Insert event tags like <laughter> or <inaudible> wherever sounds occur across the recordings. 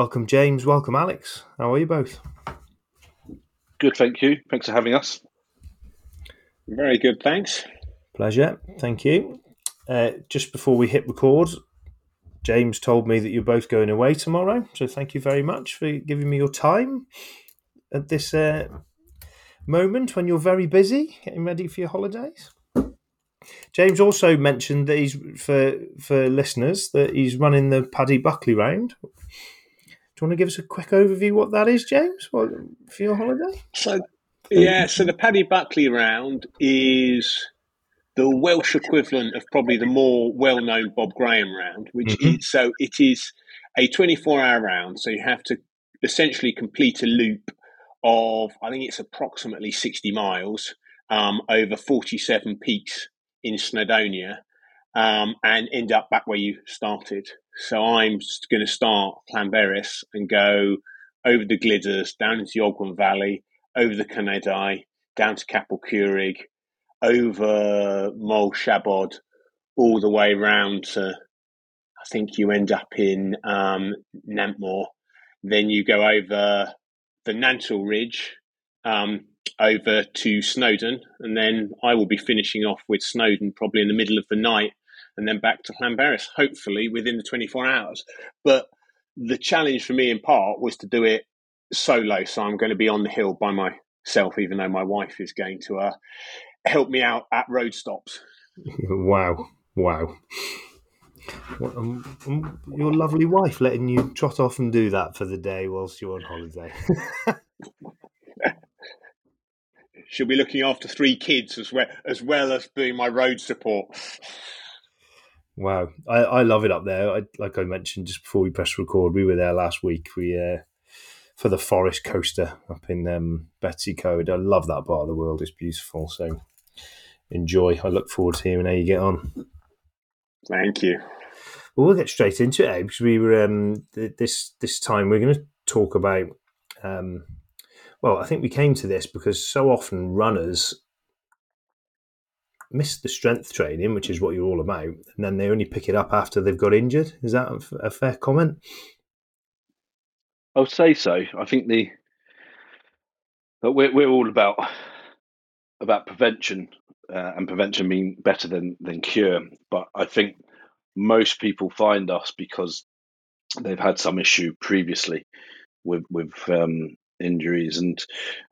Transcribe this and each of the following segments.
Welcome, James. Welcome, Alex. How are you both? Good, thank you. Thanks for having us. Very good, thanks. Pleasure. Thank you. Uh, just before we hit record, James told me that you're both going away tomorrow. So thank you very much for giving me your time at this uh, moment when you're very busy getting ready for your holidays. James also mentioned that he's for for listeners that he's running the Paddy Buckley round. Do you want to give us a quick overview what that is, James, what, for your holiday? So, yeah, so the Paddy Buckley round is the Welsh equivalent of probably the more well-known Bob Graham round, which mm-hmm. is so it is a 24-hour round. So you have to essentially complete a loop of I think it's approximately 60 miles um, over 47 peaks in Snowdonia um, and end up back where you started. So I'm going to start Llanberis and go over the Glyders, down into the Ogwen Valley, over the Carneddau, down to Capel Curig, over Moel Siabod, all the way round to, I think you end up in um, Nantmor. Then you go over the Nantlle Ridge, um, over to Snowdon, and then I will be finishing off with Snowdon probably in the middle of the night, and then back to Llanberis, hopefully within the 24 hours. But the challenge for me in part was to do it solo, so I'm going to be on the hill by myself, even though my wife is going to uh, help me out at road stops. <laughs> Wow, wow. Um, um, your lovely wife letting you trot off and do that for the day whilst you're on holiday. <laughs> She'll be looking after three kids as well as well as being my road support. Wow, I, I love it up there. I, like I mentioned just before we press record, we were there last week. We uh, for the Forest Coaster up in um, Betws-y-Coed. I love that part of the world. It's beautiful. So enjoy. I look forward to hearing how you get on. Thank you. Well, we'll get straight into it, because we were um, this this time we're going to talk about um, well, I think we came to this because so often runners miss the strength training, which is what you're all about, and then they only pick it up after they've got injured. Is that a fair comment? I would say so. I think the we're we're all about about prevention uh, and prevention being better than than cure. But I think most people find us because they've had some issue previously with with um, injuries and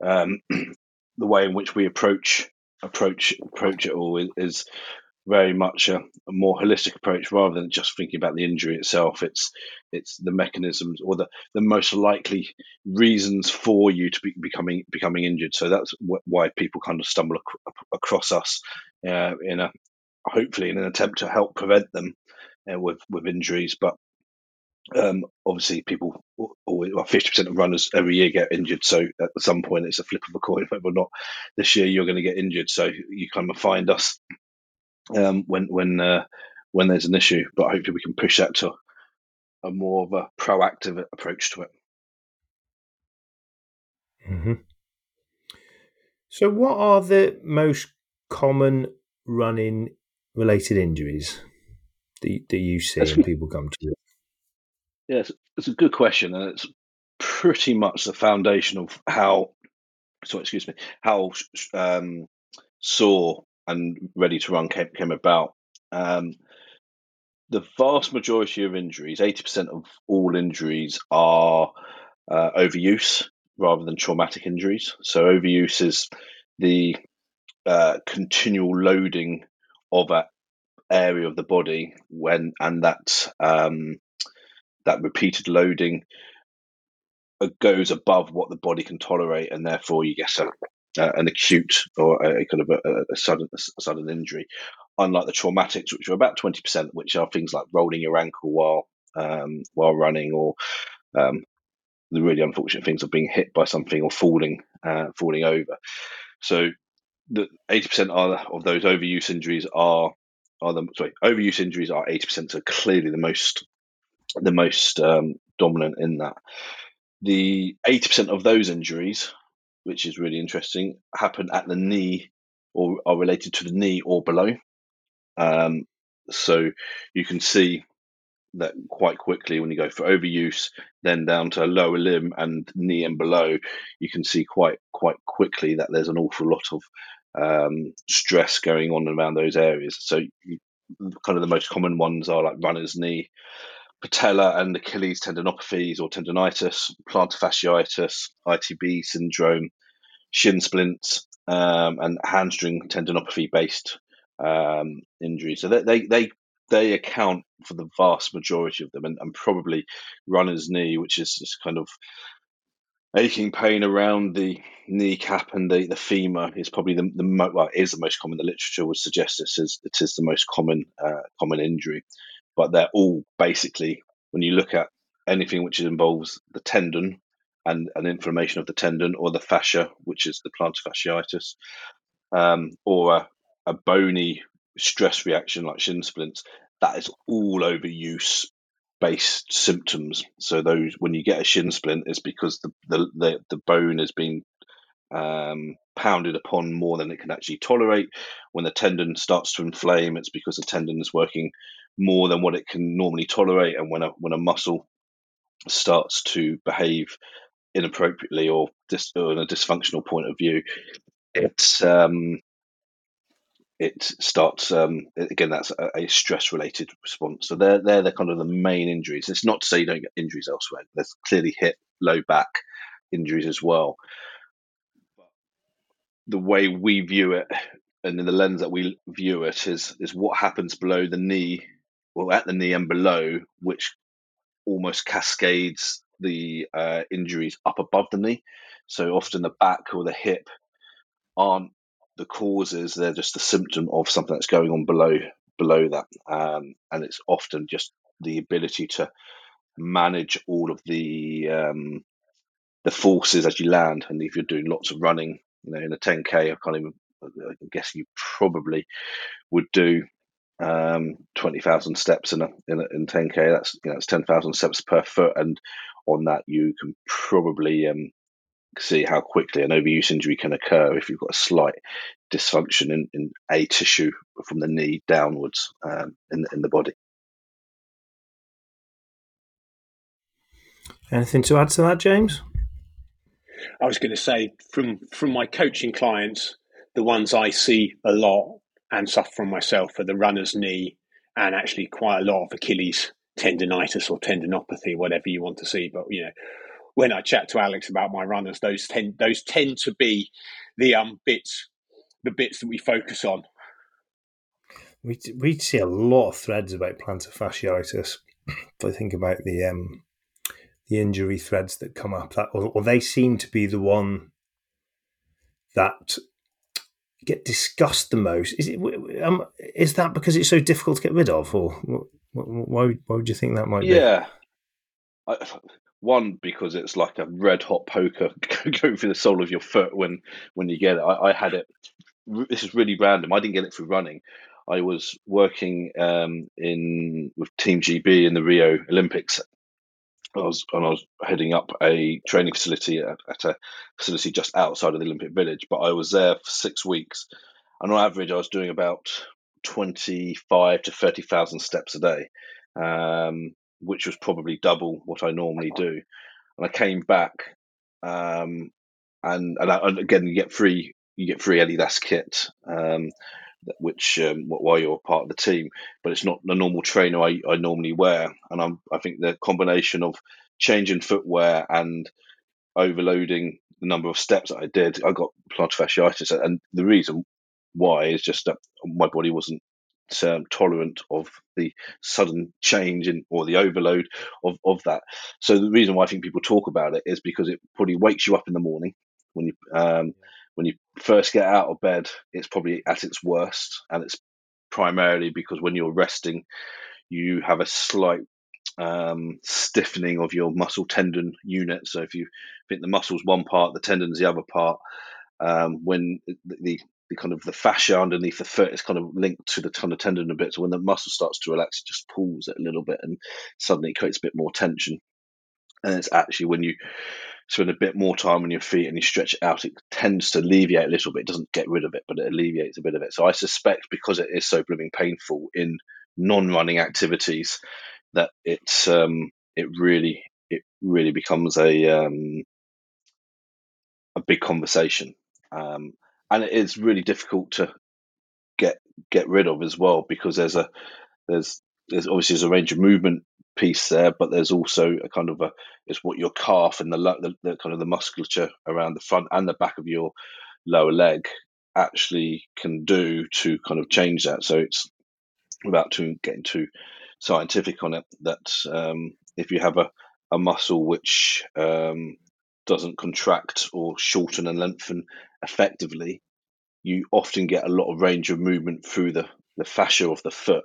um, <clears throat> the way in which we approach approach approach it all is, is very much a, a, more holistic approach rather than just thinking about the injury itself. It's it's the mechanisms or the, the most likely reasons for you to be becoming becoming injured. So that's wh- why people kind of stumble ac- across us uh, in a hopefully in an attempt to help prevent them uh, with with injuries. But um, obviously, people always, well, 50% of runners every year get injured. So at some point, it's a flip of a coin <laughs> whether or not this year you're going to get injured. So you kind of find us um, when when uh, when there's an issue. But hopefully, we can push that to a more of a proactive approach to it. Mm-hmm. So, what are the most common running related injuries that, that you see when people come to you? Yes, it's a good question, and it's pretty much the foundation of how. So, excuse me, how um, Soar and ready to run came, came about. Um, the vast majority of injuries, eighty percent of all injuries, are uh, overuse rather than traumatic injuries. So, overuse is the uh, continual loading of an area of the body when, and that um, that repeated loading uh, goes above what the body can tolerate, and therefore you get a, an acute or a, kind of a, a sudden a sudden injury. Unlike the traumatics, which are about twenty percent, which are things like rolling your ankle while um, while running, or um, the really unfortunate things of being hit by something or falling uh, falling over. So the eighty percent of those overuse injuries are are the sorry overuse injuries are eighty percent. So clearly the most the most um, dominant in that. The 80% of those injuries, which is really interesting, happen at the knee or are related to the knee or below. Um, so you can see that quite quickly when you go for overuse, then down to lower limb and knee and below, you can see quite quite quickly that there's an awful lot of um, stress going on around those areas. So, you, kind of the most common ones are like runner's knee, patella and Achilles tendinopathies or tendonitis, plantar fasciitis, ITB syndrome, shin splints, um, and hamstring tendinopathy based um, injuries. So they, they, they they account for the vast majority of them, and, and probably runner's knee, which is this kind of aching pain around the kneecap and the, the femur is probably the, the mo- well is the most common. The literature would suggest this is it is the most common uh, common injury, but they're all basically when you look at anything which involves the tendon and an inflammation of the tendon or the fascia, which is the plantar fasciitis, um, or a, a bony stress reaction like shin splints, that is all overuse based symptoms. So those when you get a shin splint, is because the the the, the bone has been um, pounded upon more than it can actually tolerate. When the tendon starts to inflame, it's because the tendon is working more than what it can normally tolerate. And when a when a muscle starts to behave inappropriately or, dis, or in a dysfunctional point of view, it's um, it starts um, again. That's a, a stress-related response. So they're they're the kind of the main injuries. It's not to say you don't get injuries elsewhere. There's clearly hip, low back injuries as well. The way we view it, and in the lens that we view it, is is what happens below the knee, well, at the knee and below, which almost cascades the uh, injuries up above the knee. So often the back or the hip aren't the causes; they're just the symptom of something that's going on below below that, um, and it's often just the ability to manage all of the um, the forces as you land. And if you're doing lots of running, you know, in a 10k, I can't even. I guess you probably would do um, 20,000 steps in a, in a, in 10k. That's you know, it's 10,000 steps per foot, and on that you can probably um, see how quickly an overuse injury can occur if you've got a slight dysfunction in, in a tissue from the knee downwards um, in, in the body. Anything to add to that, James? I was going to say from from my coaching clients, the ones I see a lot and suffer from myself are the runner's knee and actually quite a lot of Achilles tendonitis or tendinopathy, whatever you want to see. But you know, when I chat to Alex about my runners, those tend those tend to be the um bits the bits that we focus on. We we see a lot of threads about plantar fasciitis. If I think about the um the injury threads that come up, that or, or they seem to be the one that get discussed the most. Is it um, is that because it's so difficult to get rid of, or why why would you think that might yeah. be? Yeah, one because it's like a red hot poker <laughs> going through the sole of your foot when when you get it. I, I, had it. This is really random. I didn't get it through running. I was working um, in with Team GB in the Rio Olympics. I was and I was heading up a training facility at, at a facility just outside of the Olympic Village. But I was there for six weeks, and on average, I was doing about twenty five to thirty thousand steps a day. Um, which was probably double what I normally do. And I came back, um, and and, I, and, again you get free you get free Adidas kit, um, which um, while you're a part of the team, but it's not the normal trainer I, I normally wear. And I'm I think the combination of changing footwear and overloading the number of steps that I did, I got plantar fasciitis, and the reason why is just that my body wasn't um, tolerant of the sudden change in or the overload of, of that. So the reason why I think people talk about it is because it probably wakes you up in the morning when you um, when you first get out of bed. It's probably at its worst, and it's primarily because when you're resting, you have a slight um, stiffening of your muscle tendon unit. So if you think the muscle's one part, the tendon's the other part. Um, when the, the kind of the fascia underneath the foot is kind of linked to the kind of tendon a bit. So when the muscle starts to relax, it just pulls it a little bit and suddenly it creates a bit more tension. And it's actually when you spend a bit more time on your feet and you stretch it out, it tends to alleviate a little bit. It doesn't get rid of it, but it alleviates a bit of it. So I suspect because it is so blooming painful in non-running activities that it's um, it really it really becomes a um, a big conversation, um, and it is really difficult to get get rid of as well because there's a there's there's obviously there's a range of movement piece there, but there's also a kind of a it's what your calf and the, the, the kind of the musculature around the front and the back of your lower leg actually can do to kind of change that. So it's without too getting too scientific on it that um, if you have a, a muscle which um, doesn't contract or shorten and lengthen effectively, you often get a lot of range of movement through the, the fascia of the foot.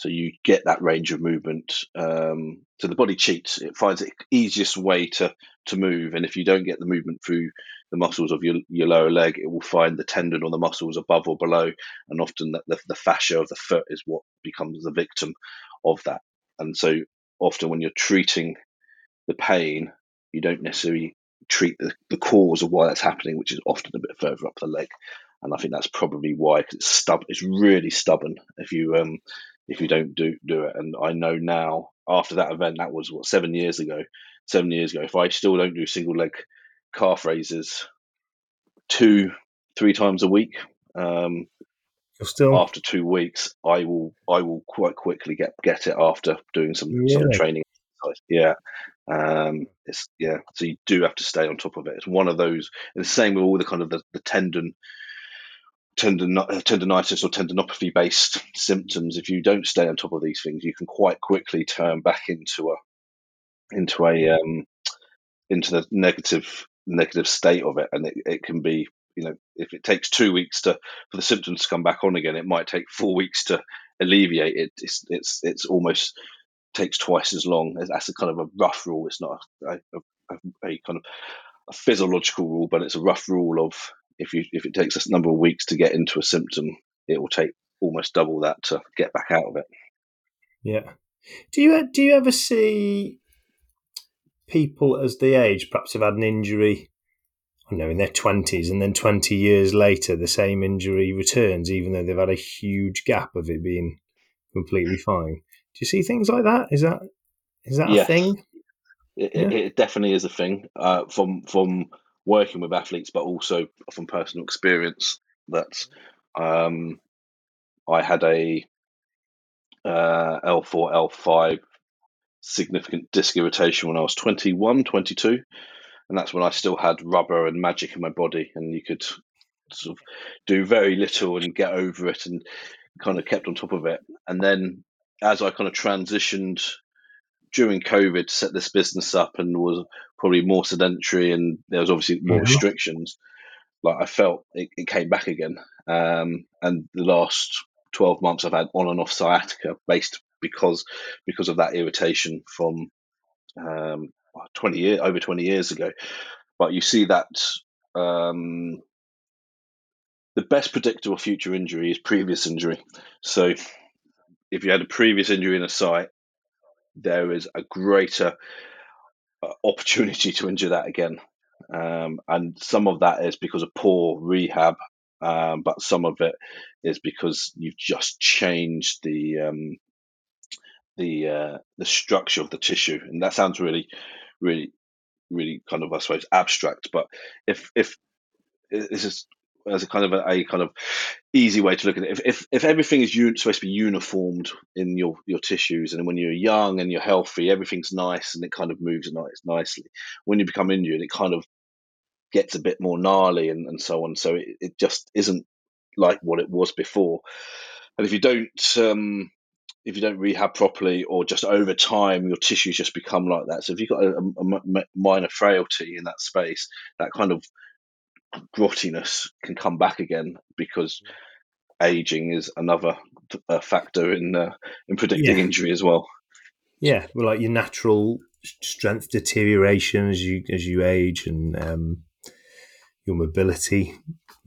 So you get that range of movement. Um, so the body cheats; it finds the easiest way to to move, and if you don't get the movement through the muscles of your, your lower leg, it will find the tendon or the muscles above or below, and often the, the, the fascia of the foot is what becomes the victim of that. And so often when you're treating the pain, you don't necessarily treat the, the cause of why that's happening, which is often a bit further up the leg. And I think that's probably why, because it's stub, it's really stubborn if you um, if you don't do do it. And I know now after that event, that was what seven years ago. Seven years ago, if I still don't do single leg calf raises two, three times a week, um, still after two weeks, I will I will quite quickly get get it after doing some Yeah. some training. Yeah, um, it's yeah. So you do have to stay on top of it. It's one of those. And the same with all the kind of the, the tendon tendon uh, tendonitis or tendinopathy based <laughs> symptoms. If you don't stay on top of these things, you can quite quickly turn back into a into a um, into the negative negative state of it, and it, it can be you know if it takes two weeks to for the symptoms to come back on again, it might take four weeks to alleviate it. It's it's it's almost takes twice as long. That's a kind of a rough rule. It's not a, a, a, a kind of a physiological rule, but it's a rough rule of if you if it takes a number of weeks to get into a symptom, it will take almost double that to get back out of it. Yeah. Do you do you ever see people as they age, perhaps have had an injury, I don't know, in their twenties, and then twenty years later, the same injury returns, even though they've had a huge gap of it being completely fine. Do you see things like that? Is that is that a thing? It, Yeah. it definitely is a thing uh, from from working with athletes, but also from personal experience. That um, I had a uh, L4, L5 significant disc irritation when I was 21, 22. And that's when I still had rubber and magic in my body, and you could sort of do very little and get over it and kind of kept on top of it. And then as I kind of transitioned during COVID set this business up and was probably more sedentary and there was obviously more Mhm. restrictions, like I felt it, it came back again. Um, and the last 12 months I've had on and off sciatica based because because of that irritation from um, 20 years over 20 years ago. But you see that um, the best predictor of future injury is previous injury. So if you had a previous injury in a site, there is a greater opportunity to injure that again. Um, and some of that is because of poor rehab, um, but some of it is because you've just changed the um, the uh, the structure of the tissue, and that sounds really, really, really kind of I suppose abstract. But if if this is as a kind of a, a kind of easy way to look at it, if if, if everything is un- supposed to be uniformed in your your tissues, and when you're young and you're healthy, everything's nice and it kind of moves nice nicely. When you become injured, it kind of gets a bit more gnarly and, and so on. So it, it just isn't like what it was before. And if you don't um, if you don't rehab properly or just over time your tissues just become like that so if you've got a minor frailty in that space that kind of grottiness can come back again because aging is another uh, factor in uh, in predicting Yeah. injury as well Yeah, well, like your natural strength deterioration as you as you age, and um, your mobility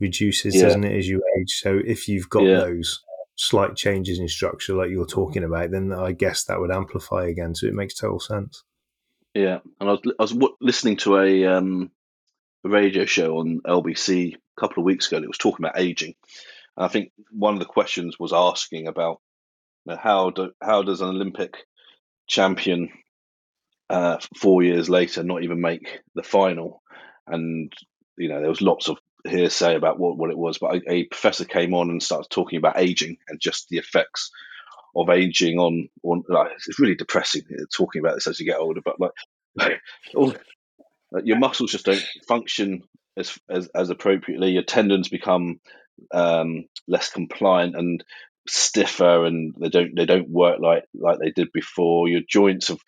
reduces, Yeah. doesn't it, as you age? So if you've got Yeah. those slight changes in structure, like you're talking about, then I guess that would amplify again. So it makes total sense. Yeah, and I was I was w- listening to a um, a radio show on LBC a couple of weeks ago. And it was talking about aging, and I think one of the questions was asking about you know, how do how does an Olympic champion uh, four years later not even make the final, and you know there was lots of hearsay about what, what it was, but a, a professor came on and started talking about aging and just the effects of aging on on like, it's really depressing talking about this as you get older but like, <laughs> like all, your muscles just don't function as, as as appropriately. Your tendons become um, less compliant and stiffer and they don't they don't work like like they did before. Your joints have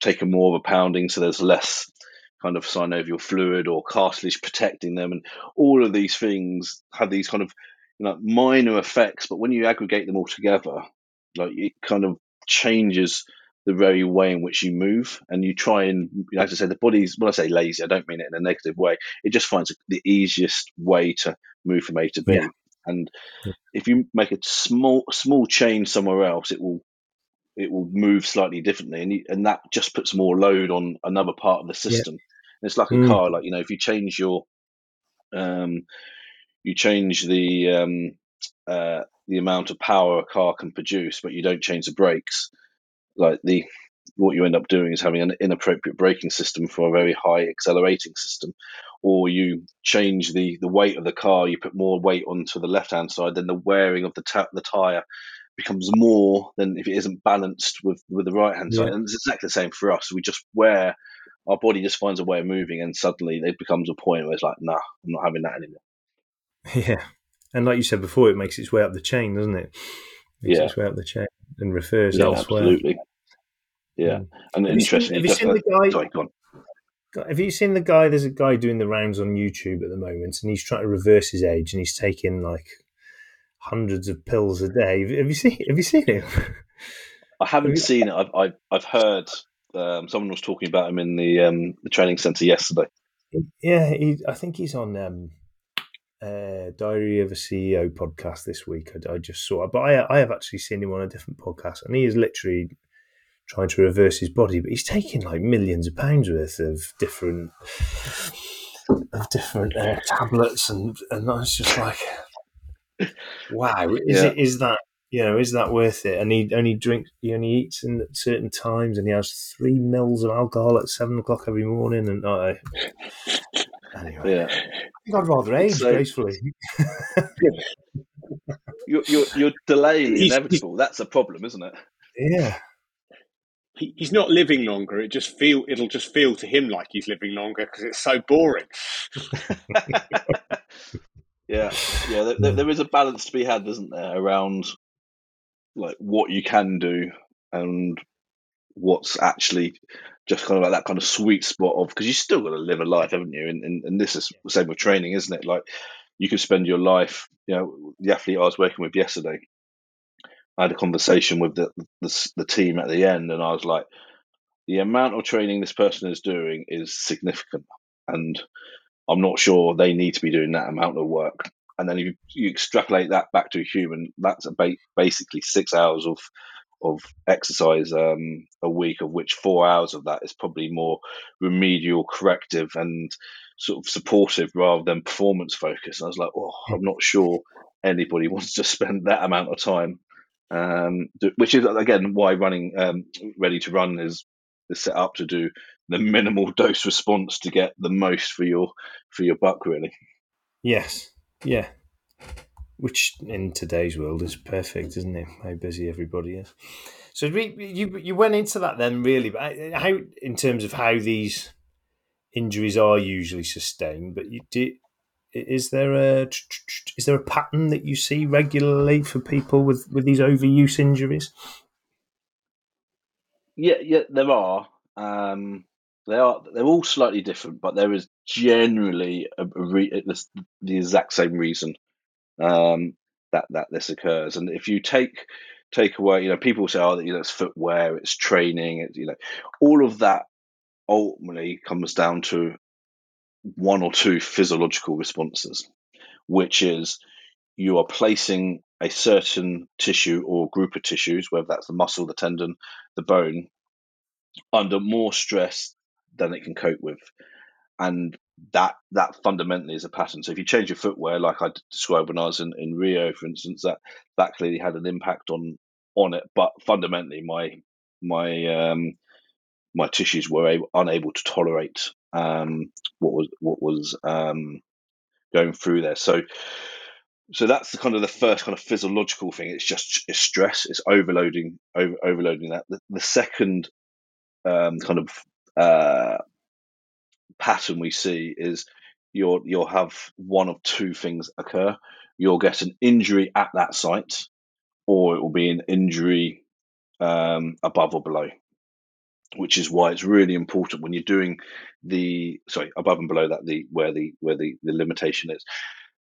taken more of a pounding so there's less kind of synovial fluid or cartilage protecting them. And all of these things have these kind of you know minor effects but when you aggregate them all together like it kind of changes the very way in which you move and you try and as I say the body's when I say lazy I don't mean it in a negative way it just finds the easiest way to move from A to B Yeah. and Yeah. if you make a small small change somewhere else it will it will move slightly differently and you, and that just puts more load on another part of the system and it's like a Mm. car like you know if you change your um you change the um uh the amount of power a car can produce but you don't change the brakes like the what you end up doing is having an inappropriate braking system for a very high accelerating system or you change the the weight of the car you put more weight onto the left hand side then the wearing of the ta- the tire becomes more than if it isn't balanced with with the right hand side Yeah. and it's exactly the same for us we just wear our body just finds a way of moving and suddenly it becomes a point where it's like nah i'm not having that anymore <laughs> Yeah. And like you said before, it makes its way up the chain, doesn't it? Makes Yeah. its way up the chain and refers yeah elsewhere. absolutely yeah Mm. and Have you seen- have you seen the guy- sorry. Have you seen the guy? There's a guy doing the rounds on YouTube at the moment, and he's trying to reverse his age, and he's taking like hundreds of pills a day. Have have you seen? Have you seen him? <laughs> I haven't Have seen it. I've I've, I've heard um, someone was talking about him in the um, the training center yesterday. yeah, he, I think he's on um, uh, Diary of a CEO podcast this week. I, I just saw but I, I have actually seen him on a different podcast, and he is literally trying to reverse his body, but he's taking like millions of pounds worth of different of different uh, tablets, and and I was just like, wow, is Yeah. it is that you know is that worth it? And he only drinks, he only eats in certain times, and he has three mils of alcohol at seven o'clock every morning, and I. Anyway, Yeah, I think I'd rather age So- gracefully. you're you're, you're delaying the He's- inevitable. That's a problem, isn't it? Yeah, He, he's not living longer. It just feel it'll just feel to him like he's living longer because it's so boring. <laughs> yeah, yeah. There, there, there is a balance to be had, isn't there, around like what you can do and what's actually just kind of like that kind of sweet spot of because you still got to live a life, haven't you? And, and and this is the same with training, isn't it? Like you could spend your life, you know, the athlete I was working with yesterday. I had a conversation with the, the the team at the end, and I was like, the amount of training this person is doing is significant, and I'm not sure they need to be doing that amount of work. And then you, you extrapolate that back to a human, that's ba- basically six hours of of exercise um, a week, of which four hours of that is probably more remedial, corrective, and sort of supportive rather than performance focused. And I was like, oh, I'm not sure anybody <laughs> wants to spend that amount of time. Um, which is again why running um, ready to run is, is set up to do the minimal <laughs> dose response to get the most for your for your buck really. yes, yeah. Which in today's world is perfect, isn't it? How busy everybody is. So we, you you went into that then, really, but how in terms of how these injuries are usually sustained, but you do. Is there a is there a pattern that you see regularly for people with, with these overuse injuries? Yeah, yeah, there are. Um, they are. They're all slightly different, but there is generally a, a re- the, the exact same reason um, that that this occurs. And if you take take away, you know, people say, "Oh, you know, it's footwear, it's training," it's, you know, all of that ultimately comes down to one or two physiological responses, which is you are placing a certain tissue or group of tissues, whether that's the muscle, the tendon, the bone, under more stress than it can cope with. And that that fundamentally is a pattern. So if you change your footwear, like I described when I was in, in Rio, for instance, that that clearly had an impact on on it. But fundamentally, my my um, my tissues were able, unable to tolerate um, what was what was um, going through there. So so that's the kind of the first kind of physiological thing. It's just it's stress. It's overloading over, overloading that. The, the second um, kind of uh, pattern we see is you'll you'll have one of two things occur. You'll get an injury at that site, or it will be an injury um, above or below. Which is why it's really important when you're doing the sorry above and below that the where the where the, the limitation is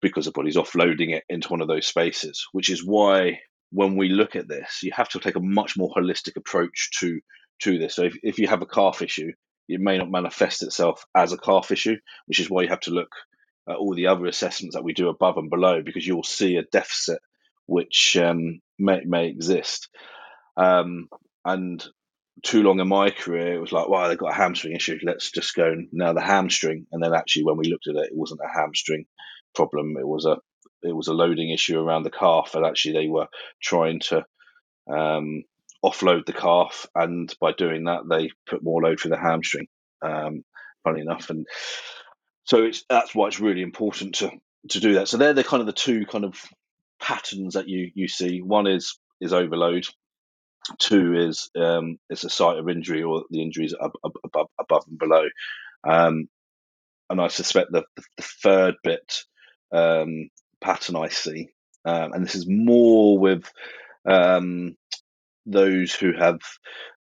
because the body's offloading it into one of those spaces. Which is why when we look at this, you have to take a much more holistic approach to to this. So if, if you have a calf issue, it may not manifest itself as a calf issue, which is why you have to look at all the other assessments that we do above and below because you'll see a deficit which um, may, may exist. Um, and too long in my career, it was like, well, they've got a hamstring issue. Let's just go now the hamstring. And then actually, when we looked at it, it wasn't a hamstring problem. It was a it was a loading issue around the calf, and actually they were trying to um, offload the calf, and by doing that, they put more load through the hamstring. Um, funny enough, and so it's that's why it's really important to to do that. So they're the kind of the two kind of patterns that you you see. One is is overload. Two is um, it's a site of injury or the injuries ab- ab- above above and below. Um, and I suspect the, the third bit um, pattern I see, um, and this is more with um, those who have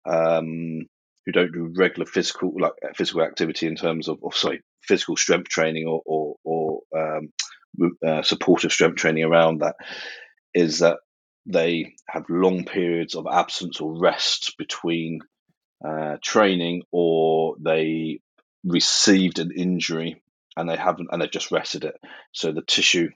um, who don't do regular physical like physical activity in terms of, or sorry, physical strength training or or, or um, uh, supportive strength training around that, is that they have long periods of absence or rest between uh, training, or they received an injury and they haven't and they've just rested it, so the tissue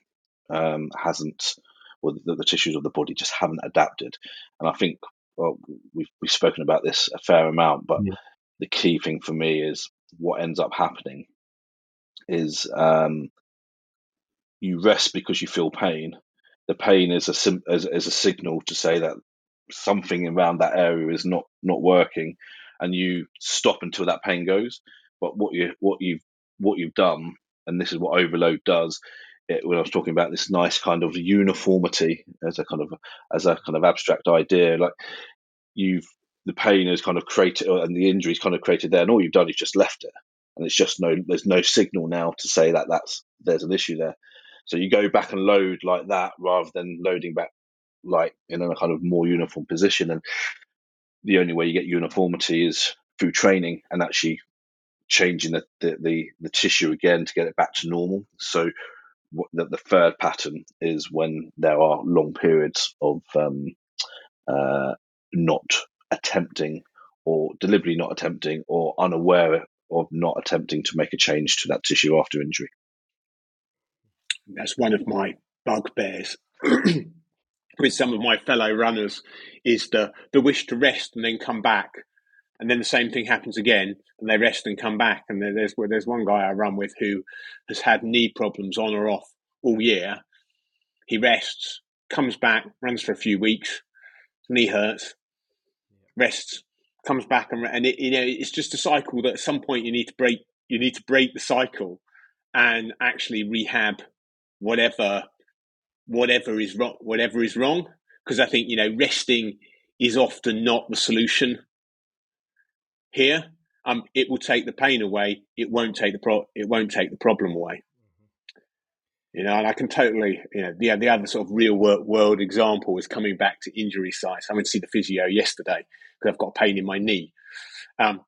um, hasn't or the, the, tissues of the body just haven't adapted. And I think well, we've we've spoken about this a fair amount, but yeah. the key thing for me is what ends up happening is um, you rest because you feel pain. The pain is a is, is a signal to say that something around that area is not not working, and you stop until that pain goes. But what you what you've what you've done, and this is what overload does, it, when I was talking about this nice kind of uniformity as a kind of as a kind of abstract idea, like you've the pain is kind of created and the injury is kind of created there, and all you've done is just left it, and it's just no there's no signal now to say that that's there's an issue there. So you go back and load like that rather than loading back like in a kind of more uniform position, and the only way you get uniformity is through training and actually changing the, the, the, the, tissue again to get it back to normal. So the, the third pattern is when there are long periods of um, uh, not attempting or deliberately not attempting or unaware of not attempting to make a change to that tissue after injury. That's one of my bugbears <clears throat> with some of my fellow runners is the, the wish to rest and then come back. And then the same thing happens again and they rest and come back. And there's, there's one guy I run with who has had knee problems on or off all year. He rests, comes back, runs for a few weeks, knee hurts, rests, comes back, and, and it, you know it's just a cycle that at some point you need to break. You need to break the cycle and actually rehab whatever whatever is wrong. Whatever is wrong, because I think you know resting is often not the solution here. Um, it will take the pain away. It won't take the pro- It won't take the problem away. You know, and I can totally, you know, the, the other sort of real world example is coming back to injury sites. I went to see the physio yesterday because I've got pain in my knee. Um,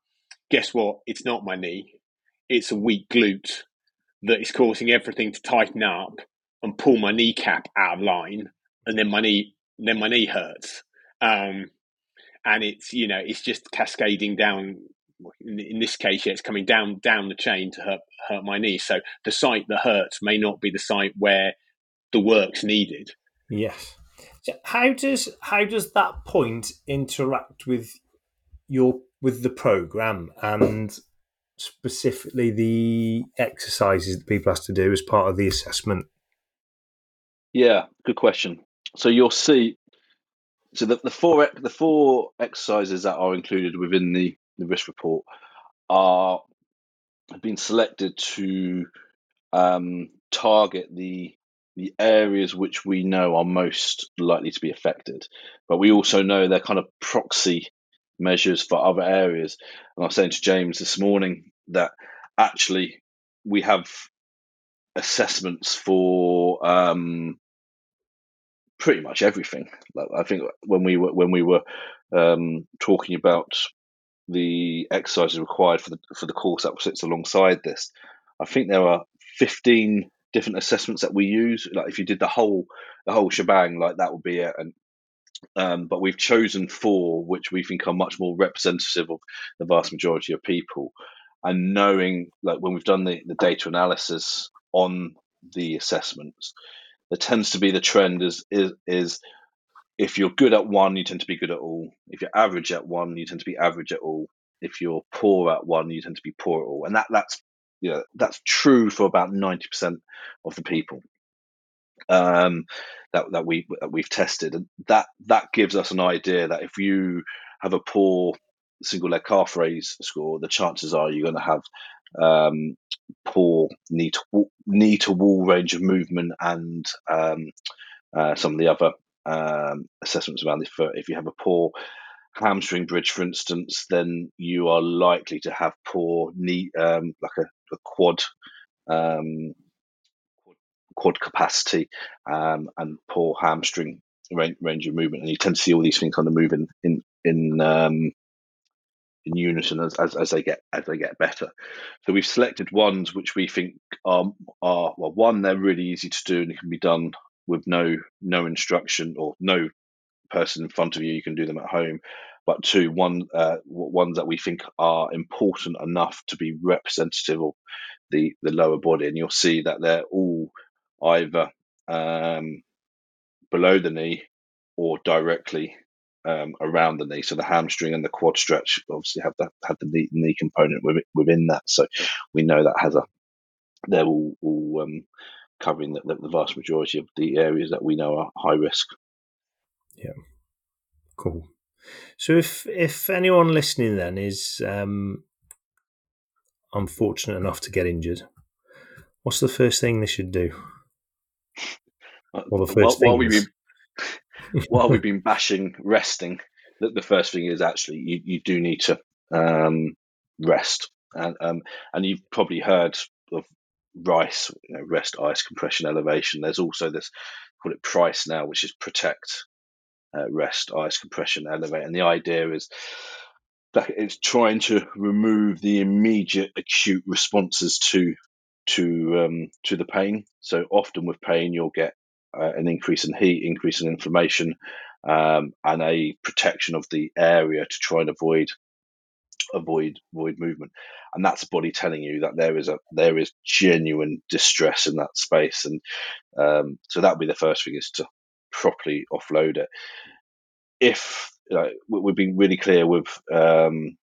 guess what? It's not my knee. It's a weak glute that is causing everything to tighten up and pull my kneecap out of line, and then my knee, then my knee hurts. Um, and it's you know it's just cascading down in, in, this case, yeah, it's coming down down the chain to hurt hurt my knee. So the site that hurts may not be the site where the work's needed. Yes. So how does how does that point interact with your with the program and specifically the exercises that people have to do as part of the assessment? Yeah, good question. So you'll see. So the, the four the four exercises that are included within the the risk report are have been selected to um, target the the areas which we know are most likely to be affected, but we also know they're kind of proxy measures for other areas. And I was saying to James this morning that actually we have assessments for um, pretty much everything. Like I think when we were when we were um, talking about the exercises required for the for the course that sits alongside this, I think there are fifteen different assessments that we use. Like if you did the whole the whole shebang, like that would be it. And um, but we've chosen four, which we think are much more representative of the vast majority of people. And knowing, like when we've done the, the data analysis on the assessments, there tends to be the trend is is is if you're good at one, you tend to be good at all. If you're average at one, you tend to be average at all. If you're poor at one, you tend to be poor at all. And that that's you know that's true for about ninety percent of the people um, that that we that we've tested, and that that gives us an idea that if you have a poor single leg calf raise score, the chances are you're going to have um, poor knee to knee to wall range of movement and um, uh, some of the other um, assessments around the foot. If you have a poor hamstring bridge, for instance, then you are likely to have poor knee, um, like a, a quad um, quad capacity um, and poor hamstring range, range, of movement, and you tend to see all these things kind of moving in in um, in unison as, as, as they get as they get better. So we've selected ones which we think are are well, one they're really easy to do and it can be done with no no instruction or no person in front of you. You can do them at home. But two, one uh, ones that we think are important enough to be representative of the the lower body, and you'll see that they're all either um, below the knee or directly um, around the knee. So the hamstring and the quad stretch obviously have the have the knee, knee component within, within that. So we know that has a they're all, all um, covering the, the, vast majority of the areas that we know are high risk. Yeah, cool. So if if anyone listening then is um, unfortunate enough to get injured, what's the first thing they should do? Well, the first while we've been <laughs> while we've been bashing resting, the, the first thing is actually you, you do need to um, rest, and um, and you've probably heard of RICE, you know, rest, ice, compression, elevation. There's also this call it PRICE now, which is protect, uh, rest, ice, compression, elevate, and the idea is that it's trying to remove the immediate acute responses to to um, to the pain. So often with pain, you'll get uh, an increase in heat, increase in inflammation, um, and a protection of the area to try and avoid avoid avoid movement. And that's body telling you that there is a there is genuine distress in that space, and um, so that would be the first thing is to properly offload it. If know, we've been really clear with um,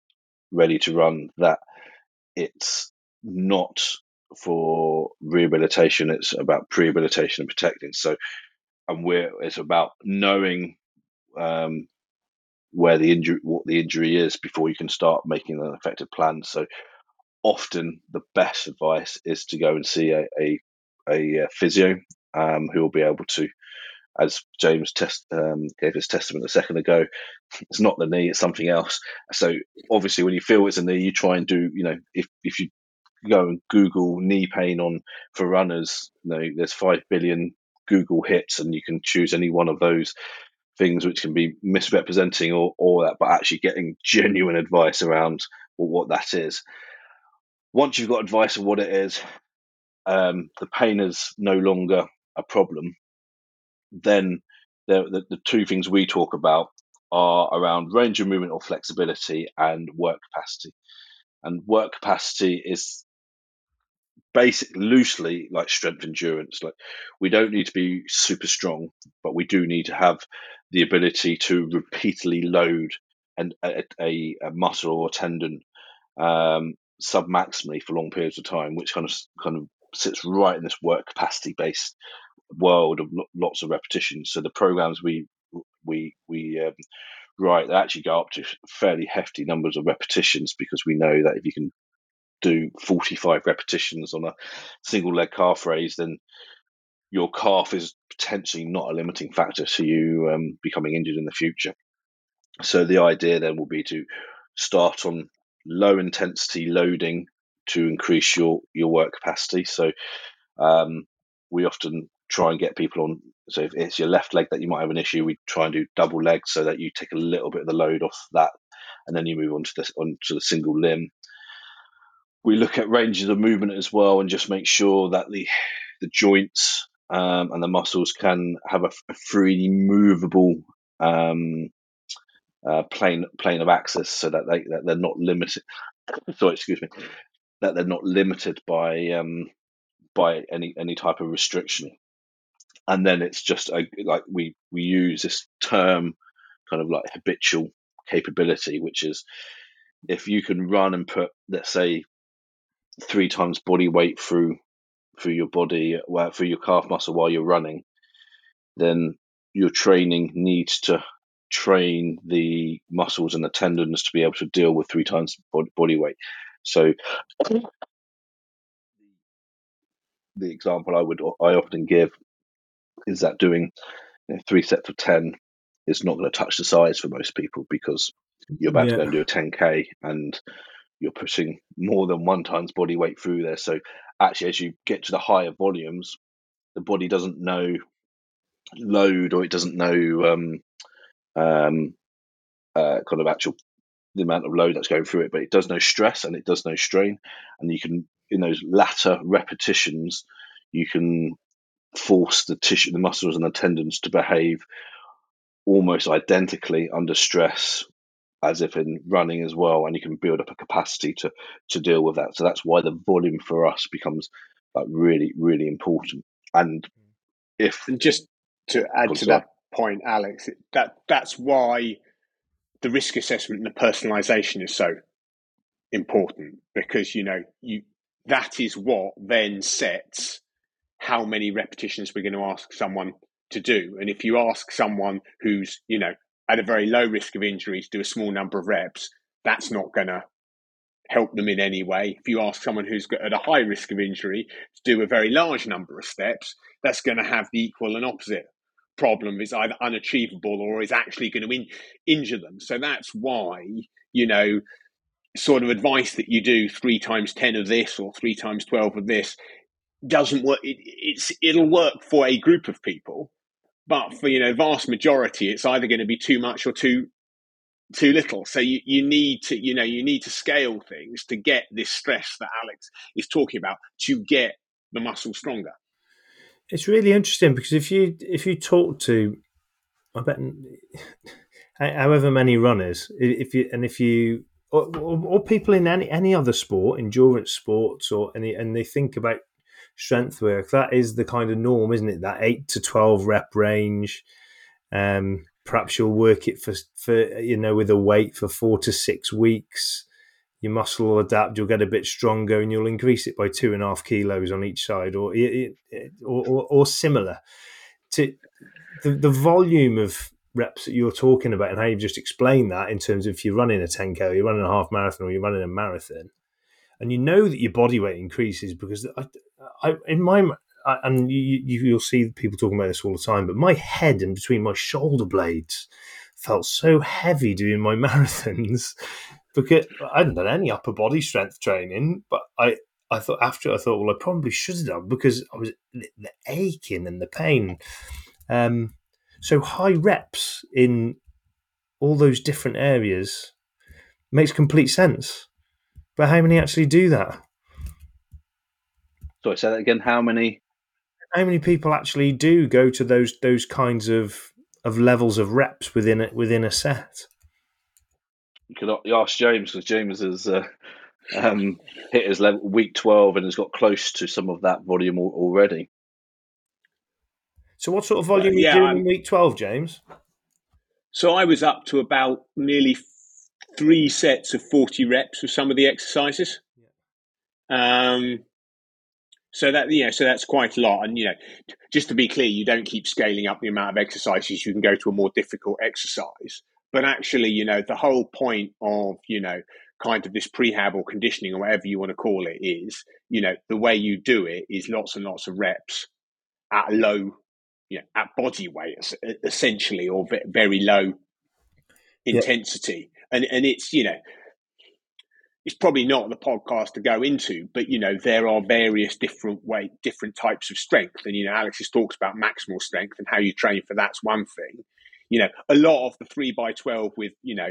ready to run that it's not for rehabilitation. It's about prehabilitation and protecting. So, and we're it's about knowing um, where the injury, what the injury is, before you can start making an effective plan. So, often the best advice is to go and see a a, a physio um, who will be able to. As James test, um, gave his testament a second ago, it's not the knee; it's something else. So obviously, when you feel it's a knee, you try and do. You know, if if you go and Google knee pain on for runners, you know, there's five billion Google hits, and you can choose any one of those things which can be misrepresenting or, or that, but actually getting genuine advice around what that is. Once you've got advice of what it is, um, the pain is no longer a problem. Then the, the, the two things we talk about are around range of movement or flexibility and work capacity. And work capacity is basic loosely like strength endurance like we don't need to be super strong but we do need to have the ability to repeatedly load and a, a, a, muscle or a tendon um, submaximally for long periods of time which kind of kind of sits right in this work capacity based world of lots of repetitions so the programs we we we um, right, they actually go up to fairly hefty numbers of repetitions because we know that if you can do 45 repetitions on a single leg calf raise, then your calf is potentially not a limiting factor to you um, becoming injured in the future. So the idea then will be to start on low intensity loading to increase your your work capacity. So um, we often try and get people on. So if it's your left leg that you might have an issue, we try and do double legs so that you take a little bit of the load off that, and then you move on to the onto the single limb. We look at ranges of movement as well, and just make sure that the the joints um, and the muscles can have a, a freely movable um, uh, plane plane of access, so that they that they're not limited. <coughs> Sorry, excuse me, that they're not limited by um, by any any type of restriction. And then it's just a, like we we use this term, kind of like habitual capability, which is if you can run and put let's say three times body weight through through your body, through your calf muscle while you're running, then your training needs to train the muscles and the tendons to be able to deal with three times body weight. So the example I would I often give is that doing you know, three sets of ten is not going to touch the size for most people because you're about yeah. to go and do a 10k and you're pushing more than one times body weight through there. So actually, as you get to the higher volumes, the body doesn't know load or it doesn't know um, um, uh, kind of actual the amount of load that's going through it, but it does know stress and it does know strain, and you can in those latter repetitions you can force the tissue, the muscles and the tendons to behave almost identically under stress as if in running as well, and you can build up a capacity to to deal with that. So that's why the volume for us becomes like really, really important. And if and just to add oh, to that point, Alex, that that's why the risk assessment and the personalisation is so important because you know you that is what then sets how many repetitions we're going to ask someone to do. And if you ask someone who's, you know, at a very low risk of injury to do a small number of reps, that's not going to help them in any way. If you ask someone who's got at a high risk of injury to do a very large number of steps, that's going to have the equal and opposite problem. It's either unachievable or is actually going to in, injure them. So that's why, you know, sort of advice that you do three times 10 of this or three times 12 of this doesn't work. It, it's, it'll work for a group of people, but for, you know, vast majority, it's either going to be too much or too, too little. So you, you need to, you know, you need to scale things to get this stress that Alex is talking about to get the muscle stronger. It's really interesting because if you, if you talk to, I bet, however many runners, if you, and if you or, or, or, people in any any other sport, endurance sports, or any, and they think about strength work. That is the kind of norm, isn't it? That eight to twelve rep range. Um, perhaps you'll work it for for you know with a weight for four to six weeks. Your muscle will adapt. You'll get a bit stronger, and you'll increase it by two and a half kilos on each side, or or, or, or similar. To the, the volume of reps that you're talking about and how you've just explained that in terms of if you're running a 10k or you're running a half marathon or you're running a marathon and you know that your body weight increases because I, I in my I, and you, you'll see people talking about this all the time but my head and between my shoulder blades felt so heavy doing my <laughs> marathons because I hadn't done any upper body strength training but I I thought after I thought well I probably should have done because I was the aching and the pain um so high reps in all those different areas makes complete sense. But how many actually do that? Sorry, say that again. How many? How many people actually do go to those those kinds of of levels of reps within it within a set? You could ask James because James has uh, um, hit his level week twelve and has got close to some of that volume already. So, what sort of volume uh, yeah, are you doing I'm, in week 12, James? So, I was up to about nearly three sets of 40 reps with some of the exercises. Um, so that you know, so that's quite a lot. And you know, just to be clear, you don't keep scaling up the amount of exercises. You can go to a more difficult exercise, but actually, you know, the whole point of you know kind of this prehab or conditioning or whatever you want to call it is, you know, the way you do it is lots and lots of reps at low, you know, at body weight essentially or very low intensity. And and it's you know it's probably not the podcast to go into, but you know, there are various different way, different types of strength. And you know, Alex has talked about maximal strength and how you train for that's one thing. You know, a lot of the three by twelve with, you know,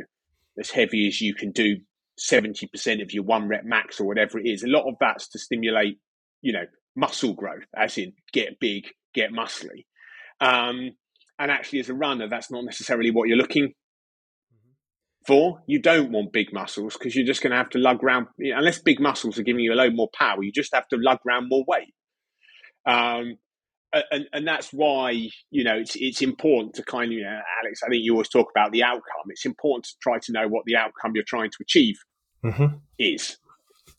as heavy as you can do 70% of your one rep max or whatever it is, a lot of that's to stimulate, you know, muscle growth, as in get big, get muscly. Um, and actually, as a runner, that's not necessarily what you're looking for. You don't want big muscles because you're just going to have to lug around. Unless big muscles are giving you a load more power, you just have to lug around more weight. Um, and, and that's why you know it's it's important to kind of you know Alex I think you always talk about the outcome it's important to try to know what the outcome you're trying to achieve mm-hmm. is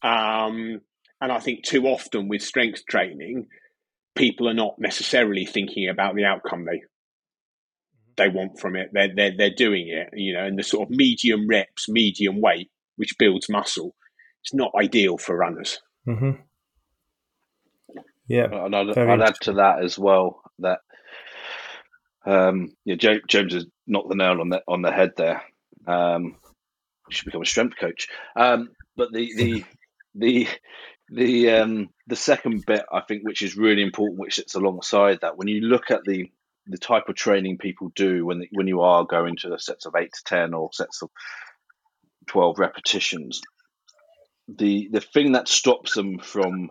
um, and I think too often with strength training people are not necessarily thinking about the outcome they they want from it. They're, they're, they're doing it, you know, and the sort of medium reps, medium weight, which builds muscle, it's not ideal for runners. Mm-hmm. Yeah. And I'd, I'd add to that as well that um, yeah, James has knocked the nail on the, on the head there. Um, should become a strength coach. Um, but the, the, <laughs> the, the um the second bit I think which is really important which sits alongside that when you look at the the type of training people do when when you are going to the sets of eight to ten or sets of twelve repetitions, the the thing that stops them from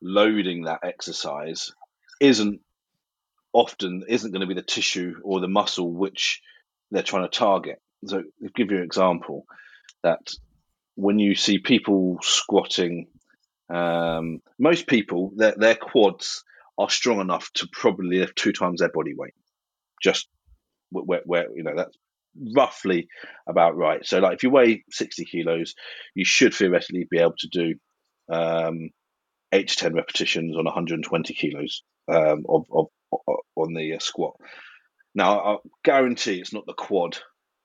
loading that exercise isn't often isn't going to be the tissue or the muscle which they're trying to target. So, to give you an example, that when you see people squatting, um, most people their their quads are strong enough to probably lift two times their body weight. Just where, where you know that's roughly about right. So, like if you weigh sixty kilos, you should theoretically be able to do um, eight to ten repetitions on 120 kilos um, of, of, of, on the uh, squat. Now, I guarantee it's not the quad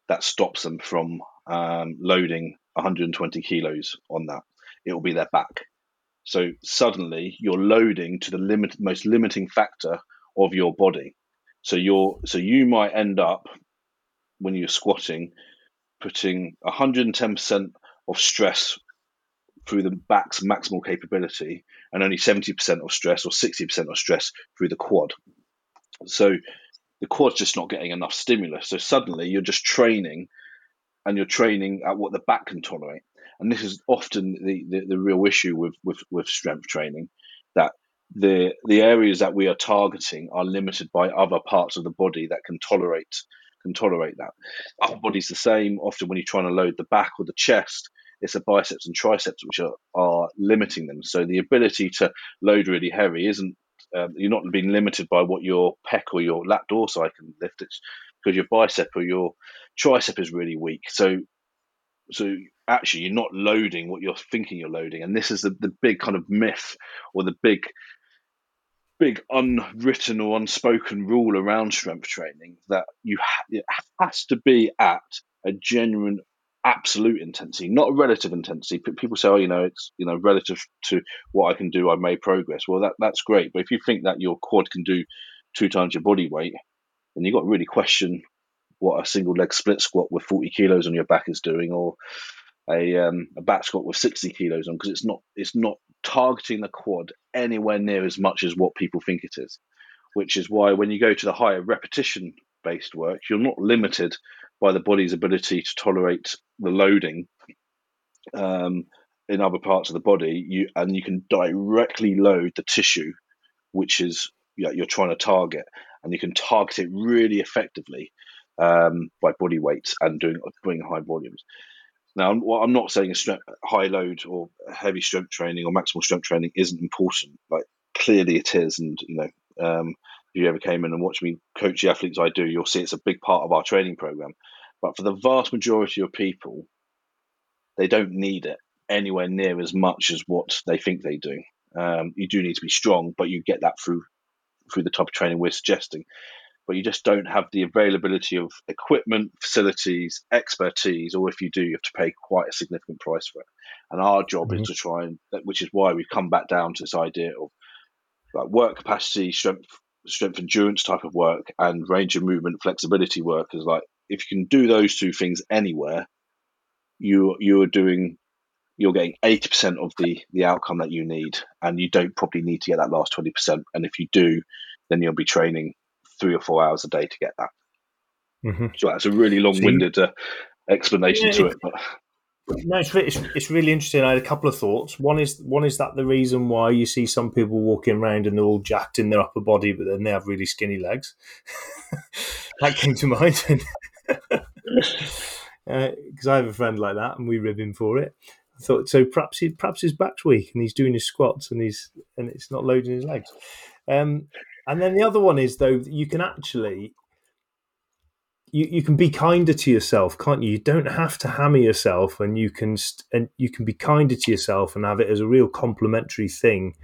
that stops them from um, loading 120 kilos on that. It will be their back. So suddenly you're loading to the limit, most limiting factor of your body. So you're so you might end up when you're squatting putting 110% of stress through the back's maximal capability and only 70% of stress or 60% of stress through the quad. So the quad's just not getting enough stimulus. So suddenly you're just training and you're training at what the back can tolerate and this is often the, the, the real issue with, with, with strength training that the the areas that we are targeting are limited by other parts of the body that can tolerate can tolerate that. Upper body's the same. Often when you're trying to load the back or the chest, it's the biceps and triceps which are, are limiting them. So the ability to load really heavy isn't um, you're not being limited by what your pec or your lat dorsi can lift. It's because your bicep or your tricep is really weak. So so actually you're not loading what you're thinking you're loading. And this is the, the big kind of myth or the big big unwritten or unspoken rule around strength training that you ha- it has to be at a genuine absolute intensity not a relative intensity. People say oh you know it's you know relative to what i can do i made progress. Well that that's great. But if you think that your quad can do two times your body weight then you've got to really question what a single leg split squat with 40 kilos on your back is doing or a, um, a back squat with 60 kilos on because it's not it's not targeting the quad anywhere near as much as what people think it is. Which is why when you go to the higher repetition based work you're not limited by the body's ability to tolerate the loading um, in other parts of the body. You and you can directly load the tissue which is you know, you're trying to target and you can target it really effectively um, by body weight and doing doing high volumes now, I'm not saying high load or heavy strength training or maximal strength training isn't important. Like clearly it is, and you know, um, if you ever came in and watched me coach the athletes I do, you'll see it's a big part of our training program. But for the vast majority of people, they don't need it anywhere near as much as what they think they do. Um, you do need to be strong, but you get that through through the type of training we're suggesting. But you just don't have the availability of equipment, facilities, expertise, or if you do, you have to pay quite a significant price for it. And our job mm-hmm. is to try and, which is why we've come back down to this idea of like work capacity, strength, strength endurance type of work, and range of movement, flexibility work. Is like if you can do those two things anywhere, you you are doing you're getting 80% of the the outcome that you need and you don't probably need to get that last 20% and if you do then you'll be training three or four hours a day to get that mm-hmm. so that's a really long-winded uh, explanation yeah, to it but no it's, it's, it's, really interesting i had a couple of thoughts one is one is that the reason why you see some people walking around and they're all jacked in their upper body but then they have really skinny legs <laughs> that came to mind because <laughs> uh, I have a friend like that, and we rib him for it. I thought so. Perhaps he, perhaps his back's weak, and he's doing his squats, and he's and it's not loading his legs. Um, and then the other one is though you can actually you, you can be kinder to yourself, can't you? You don't have to hammer yourself, and you can st- and you can be kinder to yourself and have it as a real complementary thing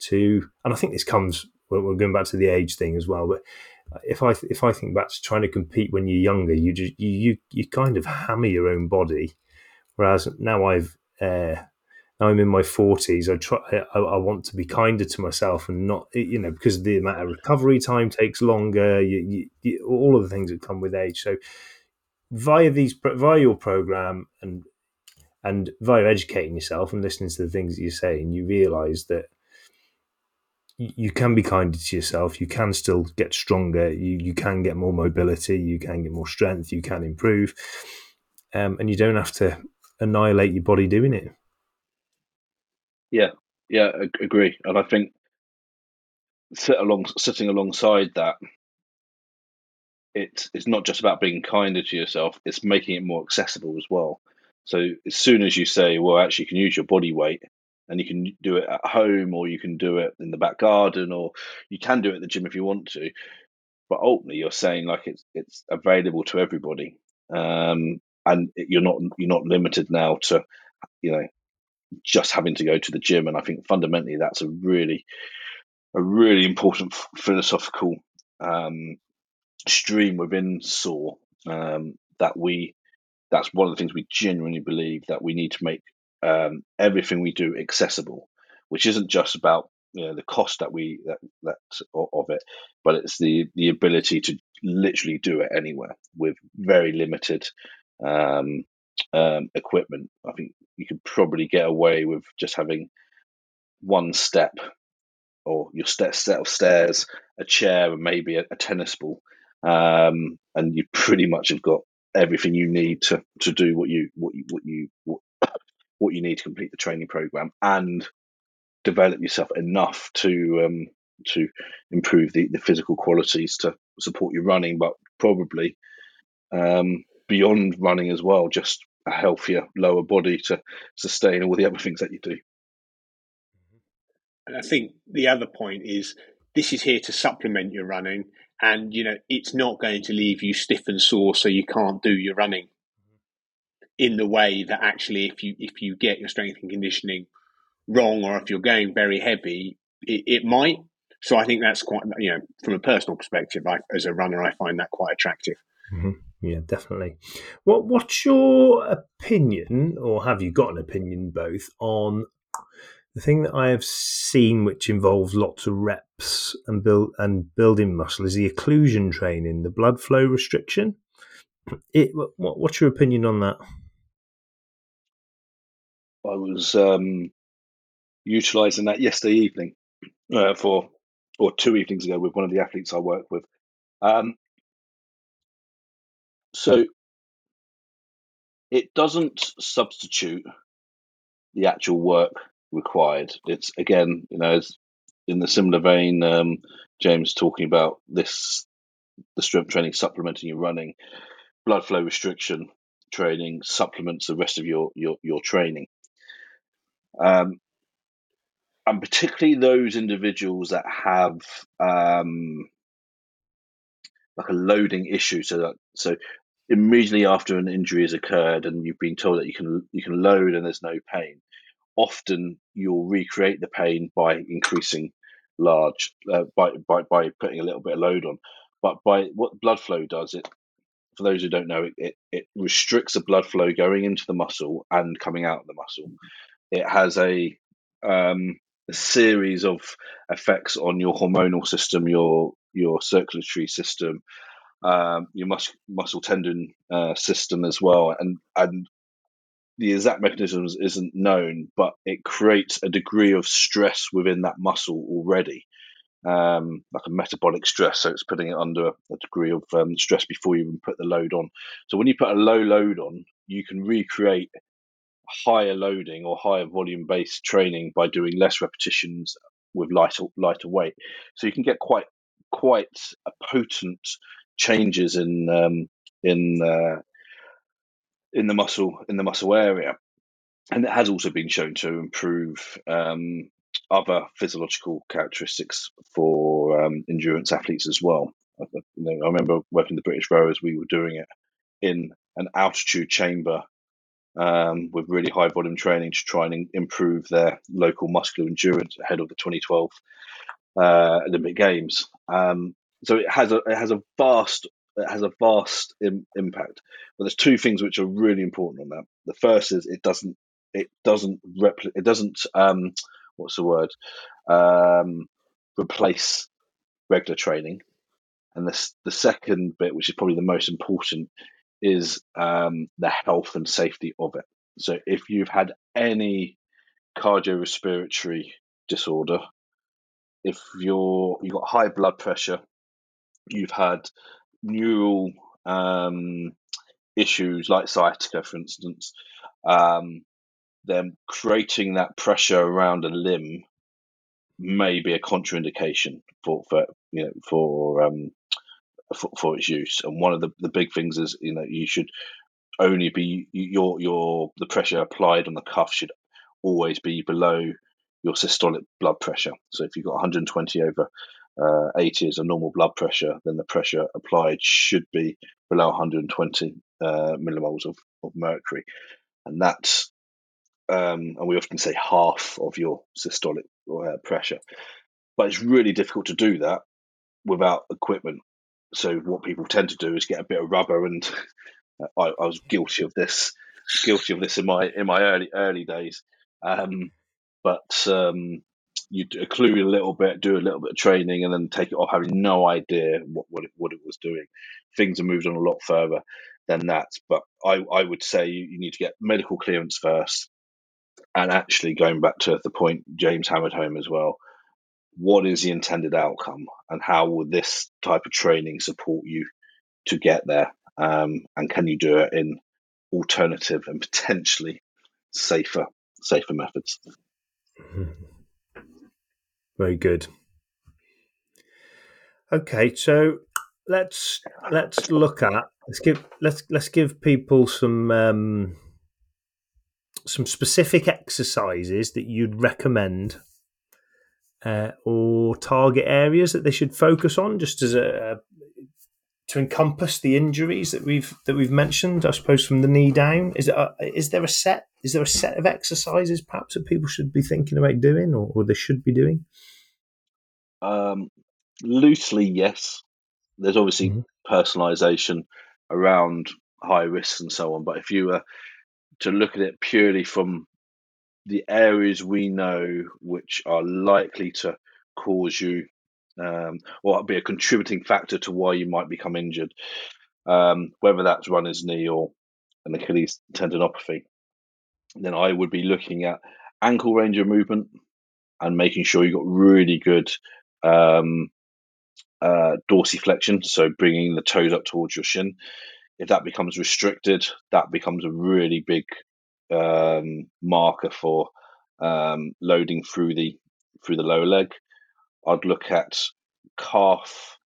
to. And I think this comes we're going back to the age thing as well, but if I if I think back to trying to compete when you're younger, you just you you, you kind of hammer your own body, whereas now I've uh, now I'm in my forties. I try I, I, want to be kinder to myself and not you know because the amount of recovery time takes longer. You, you, you, all of the things that come with age. So via these via your program and and via educating yourself and listening to the things that you're saying, you realise that you can be kinder to yourself. You can still get stronger. You you can get more mobility. You can get more strength. You can improve, um, and you don't have to annihilate your body doing it. Yeah, yeah, agree. And I think sit along sitting alongside that, it's it's not just about being kinder to yourself. It's making it more accessible as well. So as soon as you say, well, actually, you can use your body weight and you can do it at home or you can do it in the back garden or you can do it at the gym if you want to but ultimately you're saying like it's it's available to everybody um, and you're not you're not limited now to you know just having to go to the gym. And i think fundamentally that's a really a really important philosophical um, stream within SOAR um, that we that's one of the things we genuinely believe that we need to make um, everything we do accessible, which isn't just about you know the cost that we that that of it, but it's the the ability to literally do it anywhere with very limited um, um, equipment. I think you could probably get away with just having one step or your set set of stairs, a chair, and maybe a, a tennis ball, um, and you pretty much have got everything you need to to do what you what you what you what, <coughs> what you need to complete the training program and develop yourself enough to um, to improve the, the physical qualities to support your running, but probably um, beyond running as well, just a healthier lower body to sustain all the other things that you do. And I think the other point is this is here to supplement your running, and you know it's not going to leave you stiff and sore so you can't do your running in the way that actually if you if you get your strength and conditioning wrong or if you're going very heavy it, it might so i think that's quite you know from a personal perspective I, as a runner i find that quite attractive mm-hmm. Yeah definitely what what's your opinion or have you got an opinion both on the thing that I have seen, which involves lots of reps and build and building muscle, is the occlusion training, the blood flow restriction. It, what, what's your opinion on that? I was um, utilizing that yesterday evening uh, for, or two evenings ago, with one of the athletes I work with. Um, so it doesn't substitute the actual work required. It's again, you know, in the similar vein, um, James talking about this the strength training supplementing your running, blood flow restriction training supplements the rest of your your your training. Um, and particularly those individuals that have um, like a loading issue. So that so immediately after an injury has occurred and you've been told that you can you can load and there's no pain, often you'll recreate the pain by increasing large uh, by, by by putting a little bit of load on. but by what blood flow does it for those who don't know it, it, it restricts the blood flow going into the muscle and coming out of the muscle it has a um, a series of effects on your hormonal system your your circulatory system um, your mus- muscle tendon uh, system as well and and the exact mechanisms isn't known, but it creates a degree of stress within that muscle already, um, like a metabolic stress. So it's putting it under a degree of um, stress before you even put the load on. So when you put a low load on, you can recreate higher loading or higher volume based training by doing less repetitions with lighter lighter weight. So you can get quite quite a potent changes in um, in uh, in the muscle in the muscle area, and it has also been shown to improve um, other physiological characteristics for um, endurance athletes as well. I, you know, I remember working the British rowers; we were doing it in an altitude chamber um, with really high volume training to try and improve their local muscular endurance ahead of the 2012 uh, Olympic Games. Um, so it has a it has a vast it has a vast Im- impact. But there's two things which are really important on that. The first is it doesn't it doesn't replicate it doesn't um, what's the word um, replace regular training. And this the second bit, which is probably the most important, is um, the health and safety of it. So if you've had any cardiorespiratory disorder, if you're you've got high blood pressure, you've had neural um, issues like sciatica, for instance, um, then creating that pressure around a limb may be a contraindication for, for you know for um, for, for its use. And one of the, the big things is you know you should only be your your the pressure applied on the cuff should always be below your systolic blood pressure. So if you've got 120 over uh, 80 is a normal blood pressure, then the pressure applied should be below 120 uh, millimoles of, of mercury. And that's, um, and we often say half of your systolic uh, pressure. But it's really difficult to do that without equipment. So what people tend to do is get a bit of rubber, and <laughs> I, I was guilty of this, guilty of this in my in my early early days. Um, but um, you occlude a little bit, do a little bit of training, and then take it off, having no idea what what it, what it was doing. Things have moved on a lot further than that, but I, I would say you, you need to get medical clearance first, and actually going back to the point James hammered home as well. What is the intended outcome, and how will this type of training support you to get there? Um, and can you do it in alternative and potentially safer safer methods? Mm-hmm. <laughs> Very good. Okay, so let's let's look at let's give let's let's give people some um, some specific exercises that you'd recommend uh, or target areas that they should focus on, just as a, to encompass the injuries that we've that we've mentioned. I suppose from the knee down, is there a, is there a set is there a set of exercises perhaps that people should be thinking about doing or, or they should be doing? Um, loosely, yes. There's obviously mm-hmm. personalisation around high risks and so on, but if you were to look at it purely from the areas we know which are likely to cause you um, or be a contributing factor to why you might become injured, um, whether that's runner's knee or an Achilles tendinopathy, then I would be looking at ankle range of movement and making sure you've got really good um, uh, dorsiflexion, so bringing the toes up towards your shin. If that becomes restricted, that becomes a really big um, marker for um, loading through the through the lower leg. I'd look at calf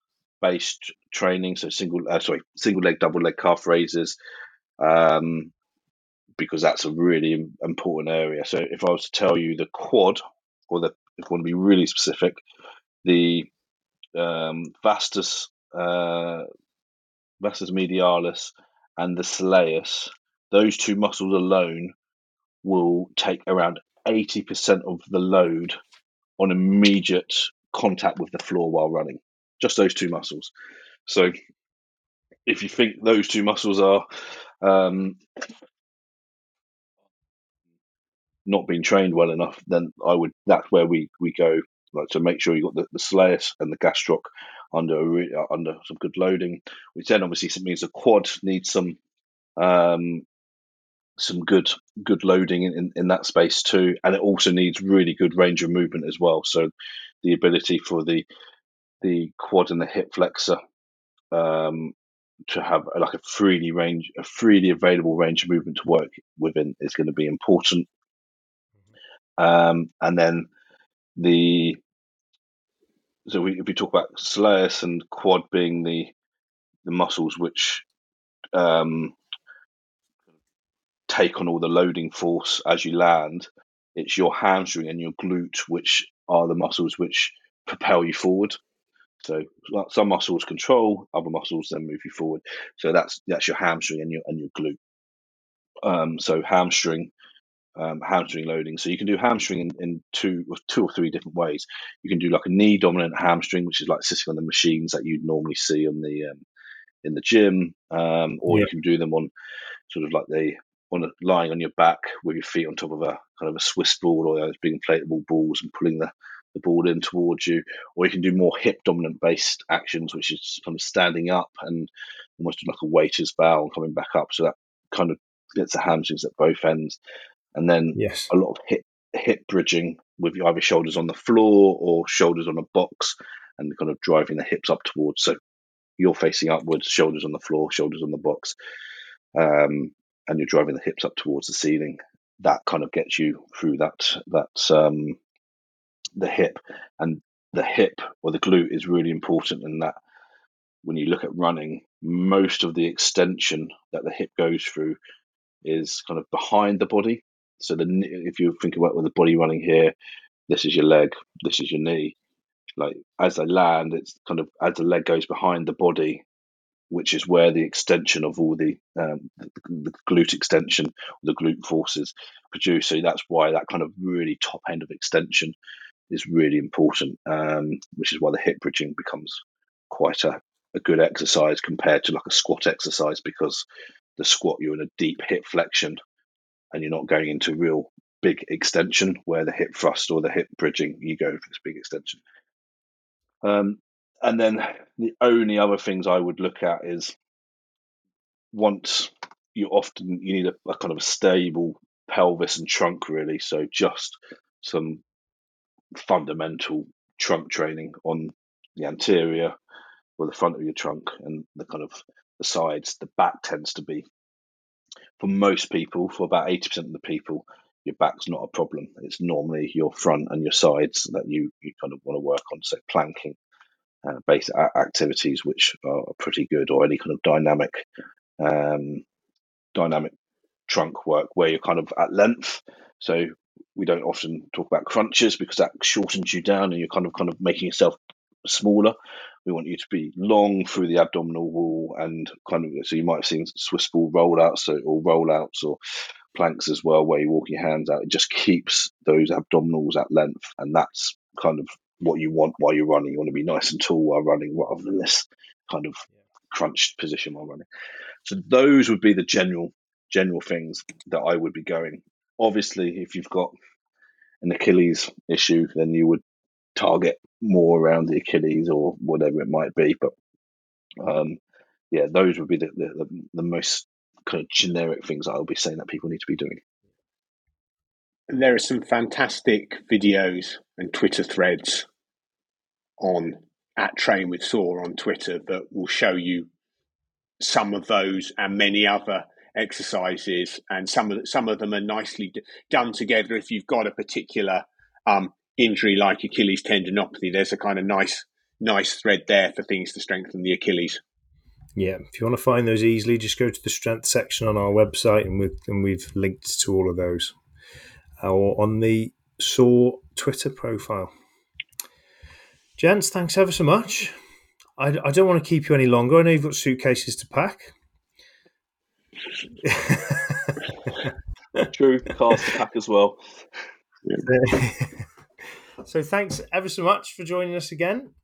based training, so single uh, sorry single leg, double leg calf raises, um, because that's a really important area. So if I was to tell you the quad, or the if I want to be really specific, the um, vastus uh, vastus medialis and the soleus, those two muscles alone will take around 80% of the load on immediate contact with the floor while running. Just those two muscles. So if you think those two muscles are um, not being trained well enough, then I would that's where we we go. Like to make sure you got the, the soleus and the gastroc under uh, under some good loading, which then obviously means the quad needs some um, some good good loading in, in that space too, and it also needs really good range of movement as well. So the ability for the the quad and the hip flexor um, to have like a freely range, a freely available range of movement to work within is going to be important. Um, and then the so we, if we talk about soleus and quad being the the muscles which um, take on all the loading force as you land, it's your hamstring and your glute which are the muscles which propel you forward. So some muscles control, other muscles then move you forward. So that's that's your hamstring and your and your glute. Um, so hamstring, um, hamstring loading. So you can do hamstring in, in two two or three different ways. You can do like a knee dominant hamstring, which is like sitting on the machines that you'd normally see on the um, in the gym, um, or yeah. you can do them on sort of like the on a, lying on your back with your feet on top of a kind of a Swiss ball or those big inflatable balls and pulling the the ball in towards you, or you can do more hip dominant based actions, which is kind of standing up and almost like a waiter's bow and coming back up. So that kind of gets the hamstrings at both ends. And then yes. a lot of hip hip bridging with either shoulders on the floor or shoulders on a box and kind of driving the hips up towards. So you're facing upwards, shoulders on the floor, shoulders on the box, um, and you're driving the hips up towards the ceiling. That kind of gets you through that that um, the hip and the hip or the glute is really important in that when you look at running most of the extension that the hip goes through is kind of behind the body so the if you think about with the body running here this is your leg this is your knee like as they land it's kind of as the leg goes behind the body which is where the extension of all the, um, the, the glute extension the glute forces produce so that's why that kind of really top end of extension is really important, um, which is why the hip bridging becomes quite a, a good exercise compared to like a squat exercise because the squat you're in a deep hip flexion and you're not going into real big extension where the hip thrust or the hip bridging you go for this big extension. Um, and then the only other things I would look at is once you often you need a, a kind of a stable pelvis and trunk really so just some fundamental trunk training on the anterior or the front of your trunk and the kind of the sides. The back tends to be, for most people, for about 80% of the people, your back's not a problem. It's normally your front and your sides that you, you kind of want to work on. So planking, uh, basic activities which are pretty good, or any kind of dynamic, um, dynamic trunk work where you're kind of at length. So we don't often talk about crunches because that shortens you down and you're kind of kind of making yourself smaller. We want you to be long through the abdominal wall and kind of so you might have seen Swiss ball rollouts or rollouts or planks as well where you walk your hands out. It just keeps those abdominals at length and that's kind of what you want while you're running. You want to be nice and tall while running rather than this kind of crunched position while running. So those would be the general general things that I would be going obviously, if you've got an Achilles issue, then you would target more around the Achilles or whatever it might be. But um, yeah, those would be the, the, the most kind of generic things I would be saying that people need to be doing. There are some fantastic videos and Twitter threads on at Train with Soar on Twitter that will show you some of those and many other exercises, and some of some of them are nicely d- done together. If you've got a particular um, injury like Achilles tendinopathy, there's a kind of nice nice thread there for things to strengthen the Achilles. Yeah, if you want to find those easily, just go to the strength section on our website, and we've and we've linked to all of those, or on the Soar Twitter profile. Gents, thanks ever so much. I, I don't want to keep you any longer. I know you've got suitcases to pack. <laughs> True, cars to pack as well. <laughs> so thanks ever so much for joining us again.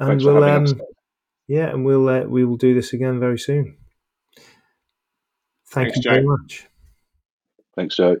and Thanks we'll um, yeah, and we'll uh, we will do this again very soon. Thank Thanks, you very much. Thanks, Joe.